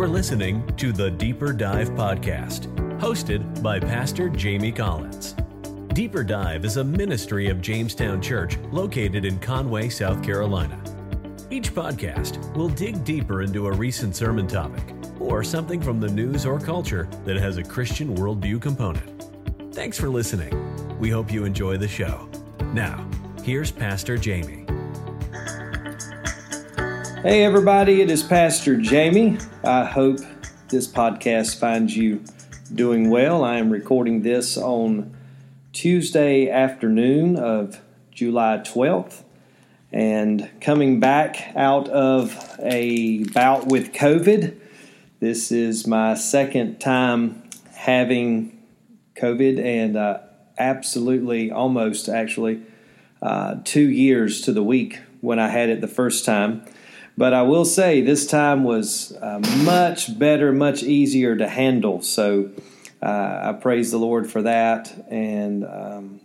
You're listening to the Deeper Dive Podcast, hosted by Pastor Jamie Collins. Deeper Dive is a ministry of Jamestown Church located in Conway, South Carolina. Each podcast will dig deeper into a recent sermon topic or something from the news or culture that has a Christian worldview component. Thanks for listening. We hope you enjoy the show. Now, here's Pastor Jamie. Hey, everybody, it is Pastor Jamie. I hope this podcast finds you doing well. I am recording this on Tuesday afternoon of July 12th and coming back out of a bout with COVID. This is my second time having COVID and uh, absolutely, almost actually, uh, two years to the week when I had it the first time. But I will say this time was uh, much better, much easier to handle. So uh, I praise the Lord for that and um,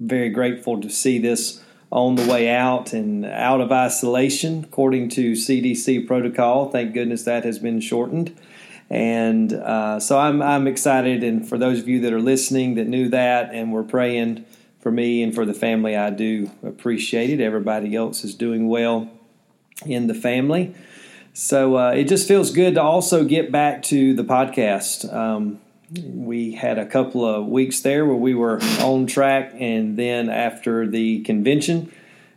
very grateful to see this on the way out and out of isolation according to CDC protocol. Thank goodness that has been shortened. And uh, so I'm, I'm excited. And for those of you that are listening that knew that and were praying for me and for the family, I do appreciate it. Everybody else is doing well in the family. So uh, it just feels good to also get back to the podcast. Um, we had a couple of weeks there where we were on track, and then after the convention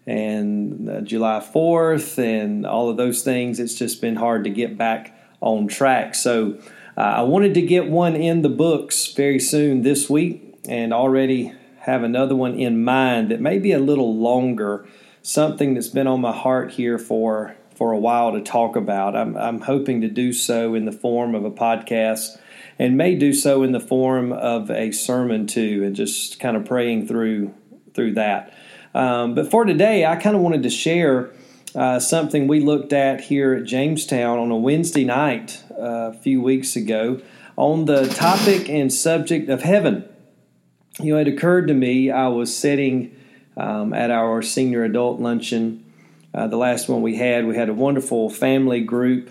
and uh, July 4th and all of those things, it's just been hard to get back on track. So uh, I wanted to get one in the books very soon this week and already have another one in mind that may be a little longer something that's been on my heart here for for a while to talk about. I'm, I'm hoping to do so in the form of a podcast and may do so in the form of a sermon too, and just kind of praying through through that. Um, but for today, I kind of wanted to share uh, something we looked at here at Jamestown on a Wednesday night uh, a few weeks ago on the topic and subject of heaven. You know, it occurred to me I was sitting um, at our senior adult luncheon. Uh, the last one we had, we had a wonderful family group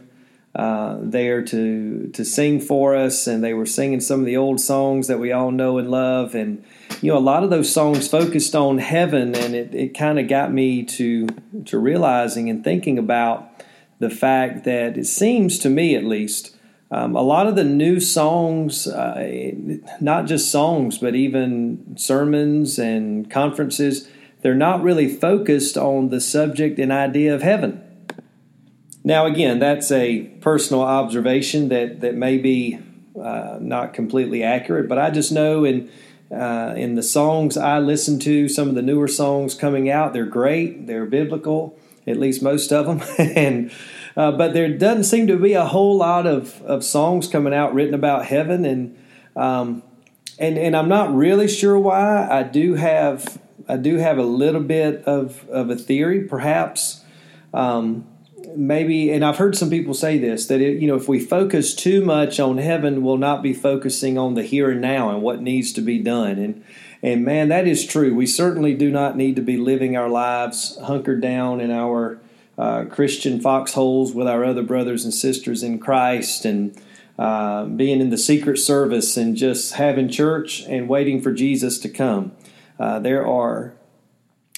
uh, there to to sing for us, and they were singing some of the old songs that we all know and love. And you know, a lot of those songs focused on heaven, and it, it kind of got me to to realizing and thinking about the fact that it seems to me, at least, um, a lot of the new songs, uh, not just songs, but even sermons and conferences, they're not really focused on the subject and idea of heaven. Now, again, that's a personal observation that, that may be uh, not completely accurate, but I just know in uh, in the songs I listen to, some of the newer songs coming out, they're great, they're biblical, at least most of them, and uh, but there doesn't seem to be a whole lot of, of songs coming out written about heaven, and um, and and I'm not really sure why. I do have I do have a little bit of, of a theory, perhaps. Um, maybe, and I've heard some people say this that it, you know if we focus too much on heaven, we'll not be focusing on the here and now and what needs to be done. And and man, that is true. We certainly do not need to be living our lives hunkered down in our uh, Christian foxholes with our other brothers and sisters in Christ and. Uh, being in the secret service and just having church and waiting for Jesus to come. Uh, there are,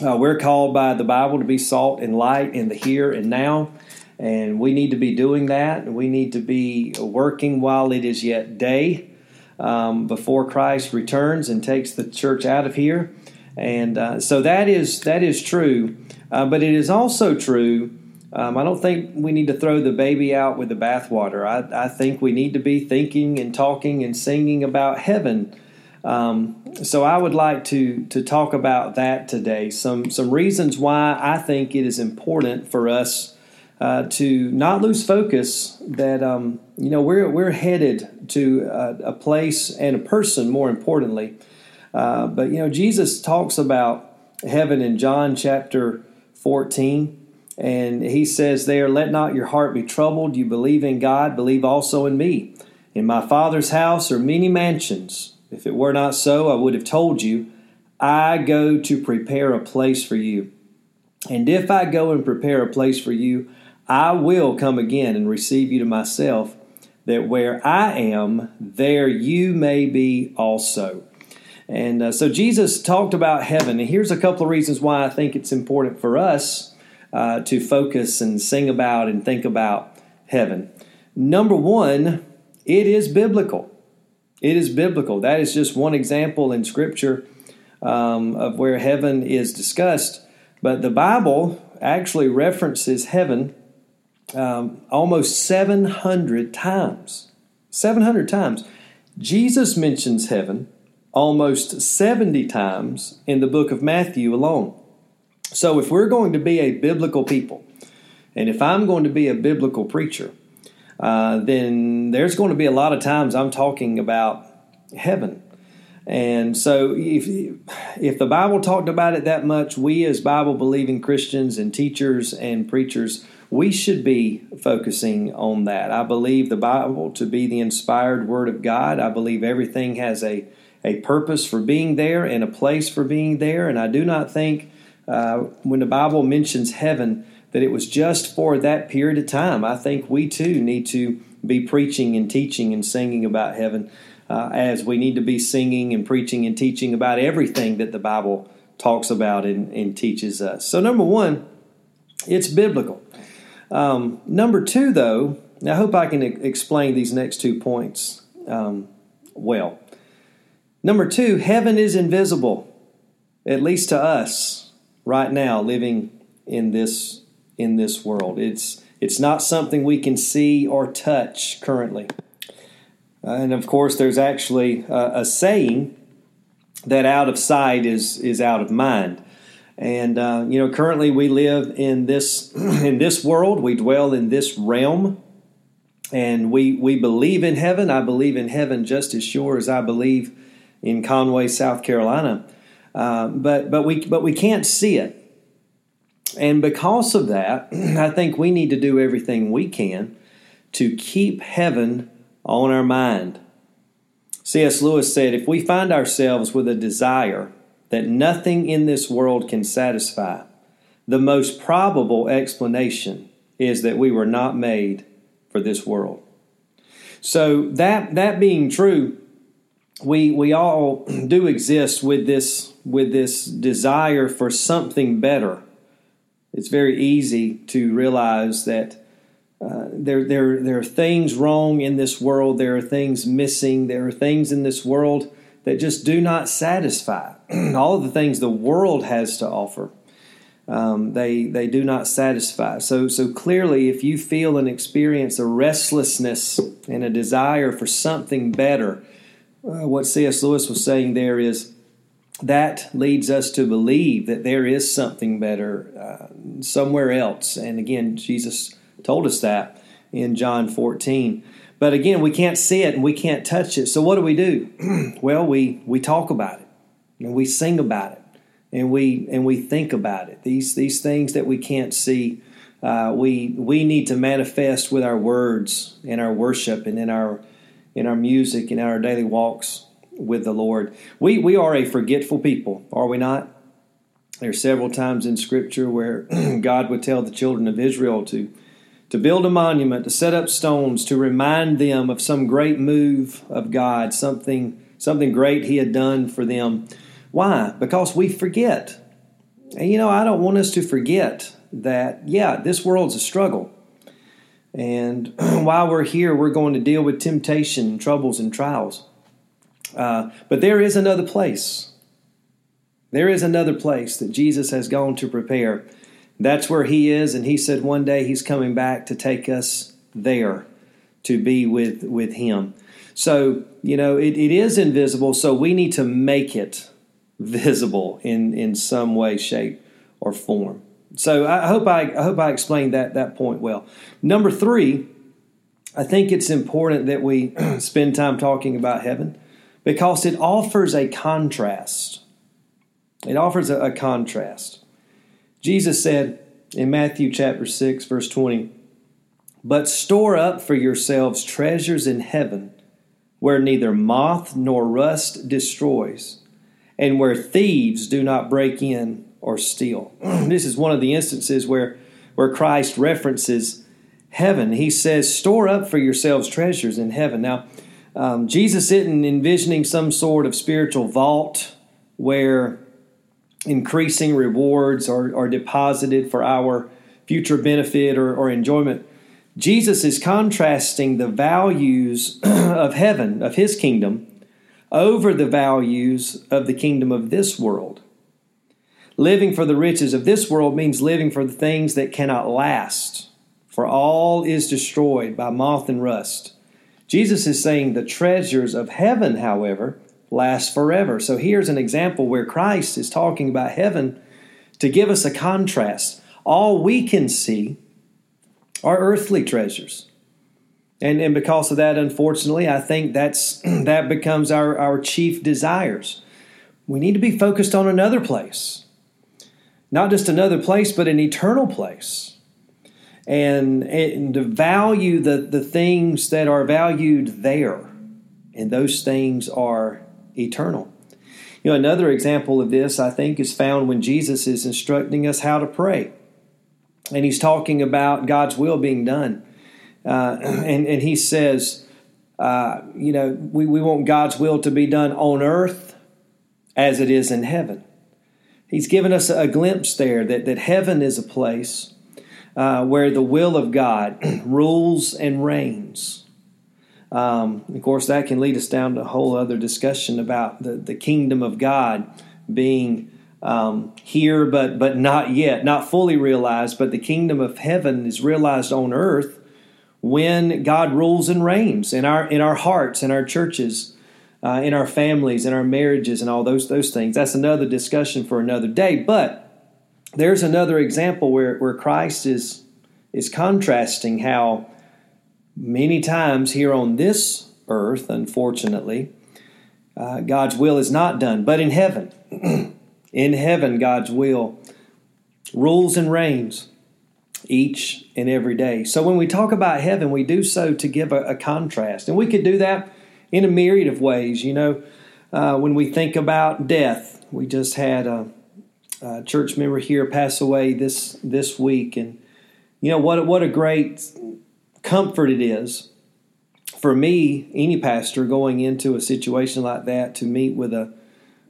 uh, we're called by the Bible to be salt and light in the here and now, and we need to be doing that. We need to be working while it is yet day um, before Christ returns and takes the church out of here. And uh, so that is that is true, uh, but it is also true. Um, I don't think we need to throw the baby out with the bathwater. I, I think we need to be thinking and talking and singing about heaven um, so I would like to to talk about that today. Some some reasons why I think it is important for us uh, to not lose focus. That um, you know we're we're headed to a, a, place and a person. More importantly, uh, but you know Jesus talks about heaven in John chapter fourteen. And he says there, Let not your heart be troubled. You believe in God, believe also in me. In my Father's house are many mansions. If it were not so, I would have told you, I go to prepare a place for you. And if I go and prepare a place for you, I will come again and receive you to myself, that where I am, there you may be also. And uh, so Jesus talked about heaven, and here's a couple of reasons why I think it's important for us uh, to focus and sing about and think about heaven. Number one, it is biblical. It is biblical. That is just one example in Scripture um, of where heaven is discussed. But the Bible actually references heaven um, almost 700 times. 700 times. Jesus mentions heaven almost 70 times in the book of Matthew alone. So if we're going to be a biblical people, and if I'm going to be a biblical preacher, uh, then there's going to be a lot of times I'm talking about heaven. And so, if, if the Bible talked about it that much, we as Bible believing Christians and teachers and preachers, we should be focusing on that. I believe the Bible to be the inspired Word of God. I believe everything has a, a purpose for being there and a place for being there. And I do not think uh, when the Bible mentions heaven that it was just for that period of time. I think we too need to be preaching and teaching and singing about heaven uh, as we need to be singing and preaching and teaching about everything that the Bible talks about and, and teaches us. So, number one, it's biblical. Um, number two, though, I hope I can explain these next two points um, well. Number two, heaven is invisible, at least to us right now living in this in this world. It's it's not something we can see or touch currently. Uh, and of course, there's actually a, a saying that out of sight is is out of mind. And uh, you know, currently we live in this in this world. We dwell in this realm, and we we believe in heaven. I believe in heaven just as sure as I believe in Conway, South Carolina. Uh, but but we but we can't see it. And because of that, I think we need to do everything we can to keep heaven on our mind. C.S. Lewis said if we find ourselves with a desire that nothing in this world can satisfy, the most probable explanation is that we were not made for this world. So that that being true, we we all do exist with this with this desire for something better. It's very easy to realize that uh, there, there, there are things wrong in this world. There are things missing. There are things in this world that just do not satisfy. All of the things the world has to offer, um, they, they do not satisfy. So, so clearly, if you feel and experience a restlessness and a desire for something better, uh, what C.S. Lewis was saying there is that leads us to believe that there is something better uh, somewhere else. And again, Jesus told us that in John 14. But again, we can't see it and we can't touch it. So what do we do? well, we we talk about it and we sing about it and we and we think about it. These these things that we can't see, uh, we we need to manifest with our words and our worship and in our in our music and our daily walks with the Lord. We we are a forgetful people, are we not? There are several times in Scripture where God would tell the children of Israel to to build a monument, to set up stones, to remind them of some great move of God, something, something great He had done for them. Why? Because we forget. And you know, I don't want us to forget that, yeah, this world's a struggle. And while we're here, we're going to deal with temptation, troubles, and trials. Uh, but there is another place. There is another place that Jesus has gone to prepare that's where he is, and he said one day he's coming back to take us there to be with, with him. So, you know, it, it is invisible, so we need to make it visible in, in some way, shape, or form. So I hope I, I hope I explained that, that point well. Number three, I think it's important that we spend time talking about heaven because it offers a contrast. It offers a, a contrast. Jesus said in Matthew chapter 6 verse 20, "But store up for yourselves treasures in heaven, where neither moth nor rust destroys, and where thieves do not break in or steal." this is one of the instances where where Christ references heaven. He says, Store up for yourselves treasures in heaven. Now, um, Jesus isn't envisioning some sort of spiritual vault where increasing rewards are, are deposited for our future benefit or, or enjoyment. Jesus is contrasting the values of heaven, of his kingdom, over the values of the kingdom of this world. Living for the riches of this world means living for the things that cannot last, for all is destroyed by moth and rust. Jesus is saying the treasures of heaven, however, last forever. So here's an example where Christ is talking about heaven to give us a contrast. All we can see are earthly treasures. And, and because of that, unfortunately, I think that's that becomes our, our chief desires. We need to be focused on another place. Not just another place, but an eternal place. And, and to value the, the things that are valued there. And those things are eternal. You know, another example of this, I think, is found when Jesus is instructing us how to pray. And he's talking about God's will being done. Uh, and, and he says, uh, you know, we, we want God's will to be done on earth as it is in heaven. He's given us a glimpse there that, that heaven is a place uh, where the will of God rules and reigns. Um, of course, that can lead us down to a whole other discussion about the, the kingdom of God being um, here, but but not yet, not fully realized. But the kingdom of heaven is realized on earth when God rules and reigns in our in our hearts, in our churches, uh, in our families, in our marriages, and all those those things. That's another discussion for another day. But there's another example where where Christ is is contrasting how Many times here on this earth, unfortunately, uh, God's will is not done, but in heaven, in heaven, God's will rules and reigns each and every day. So when we talk about heaven, we do so to give a, a contrast, and we could do that in a myriad of ways. You know, uh, when we think about death, we just had a, a church member here pass away this this week, and you know what what a great comfort it is for me, any pastor, going into a situation like that to meet with a,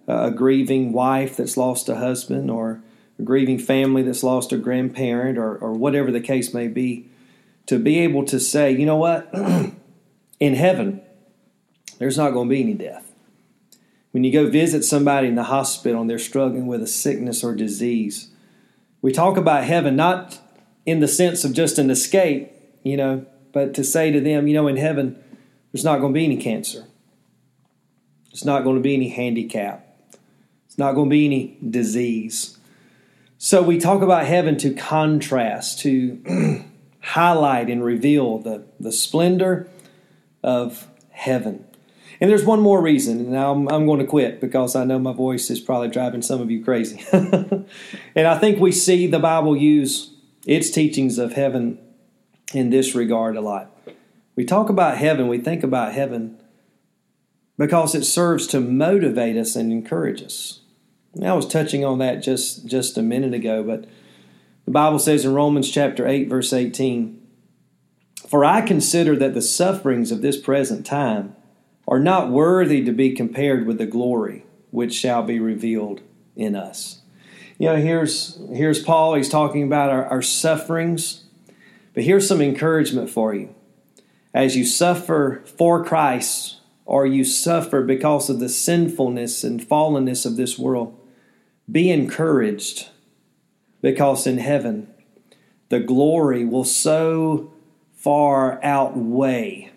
a grieving wife that's lost a husband or a grieving family that's lost a grandparent or, or whatever the case may be, to be able to say, you know what, in heaven, there's not going to be any death. When you go visit somebody in the hospital and they're struggling with a sickness or disease, we talk about heaven not in the sense of just an escape, you know, but to say to them, you know, in heaven, there's not going to be any cancer. It's not going to be any handicap. It's not going to be any disease. So we talk about heaven to contrast, to highlight and reveal the, the splendor of heaven. And there's one more reason, and I'm, I'm, going to quit because I know my voice is probably driving some of you crazy. and I think we see the Bible use its teachings of heaven in this regard a lot. We talk about heaven, we think about heaven because it serves to motivate us and encourage us. I was touching on that just, just a minute ago, but the Bible says in Romans chapter 8, verse 18, For I consider that the sufferings of this present time are not worthy to be compared with the glory which shall be revealed in us. You know, here's here's Paul, he's talking about our, our sufferings but here's some encouragement for you. As you suffer for Christ, or you suffer because of the sinfulness and fallenness of this world, be encouraged because in heaven, the glory will so far outweigh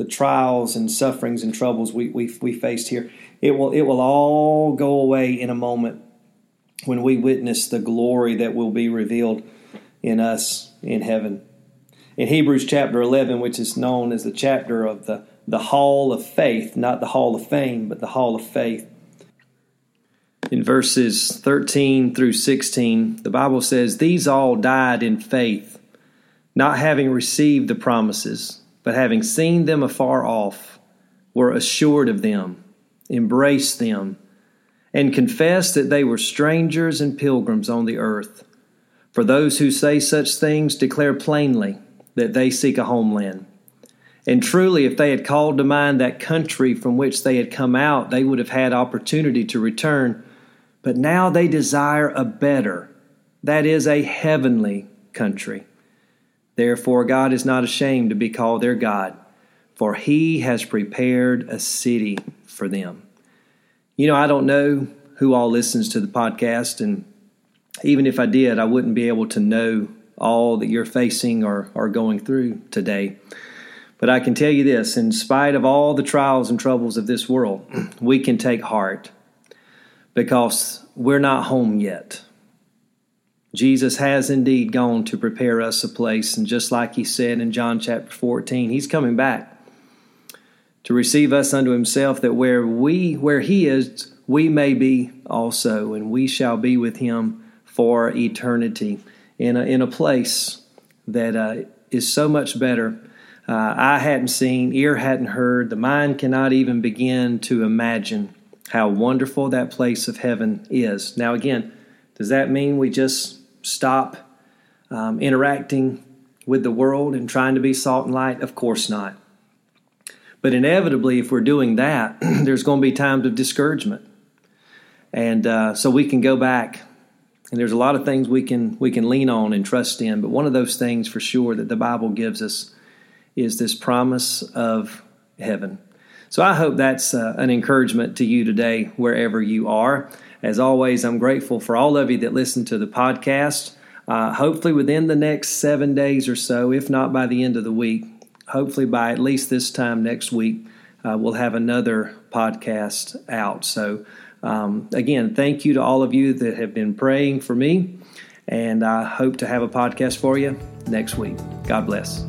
the trials and sufferings and troubles we, we, we faced here. It will, it will all go away in a moment when we witness the glory that will be revealed in us in heaven. In Hebrews chapter 11, which is known as the chapter of the, the Hall of Faith, not the Hall of Fame, but the Hall of Faith, in verses 13 through 16, the Bible says, These all died in faith, not having received the promises, but having seen them afar off, were assured of them, embraced them, and confessed that they were strangers and pilgrims on the earth. For those who say such things declare plainly that they seek a homeland. And truly, if they had called to mind that country from which they had come out, they would have had opportunity to return. But now they desire a better, that is, a heavenly country. Therefore, God is not ashamed to be called their God, for he has prepared a city for them. You know, I don't know who all listens to the podcast, and even if I did, I wouldn't be able to know all that you're facing or are going through today. But I can tell you this in spite of all the trials and troubles of this world, we can take heart because we're not home yet. Jesus has indeed gone to prepare us a place, and just like he said in John chapter 14, he's coming back to receive us unto himself that where we where he is we may be also and we shall be with him for eternity in a, in a place that uh, is so much better. Uh, eye hadn't seen ear hadn't heard the mind cannot even begin to imagine how wonderful that place of heaven is. Now again does that mean we just stop um, interacting with the world and trying to be salt and light? Of course not. But inevitably, if we're doing that, there's going to be times of discouragement, and uh, so we can go back. And there's a lot of things we can we can lean on and trust in. But one of those things for sure that the Bible gives us is this promise of heaven. So I hope that's uh, an encouragement to you today, wherever you are. As always, I'm grateful for all of you that listen to the podcast. Uh, hopefully, within the next seven days or so, if not by the end of the week, hopefully by at least this time next week, uh, we'll have another podcast out. So, um, again, thank you to all of you that have been praying for me, and I hope to have a podcast for you next week. God bless.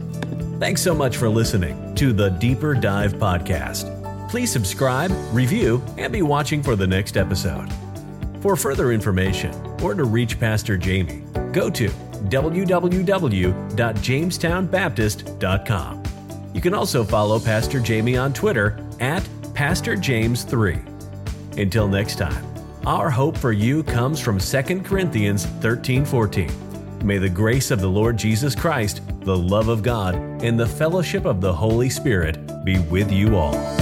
Thanks so much for listening to the Deeper Dive Podcast. Please subscribe, review, and be watching for the next episode. For further information or to reach Pastor Jamie, go to www.jamestownbaptist.com. You can also follow Pastor Jamie on Twitter at Pastor James3. Until next time, our hope for you comes from 2 Corinthians 13:14. May the grace of the Lord Jesus Christ, the love of God, and the fellowship of the Holy Spirit be with you all.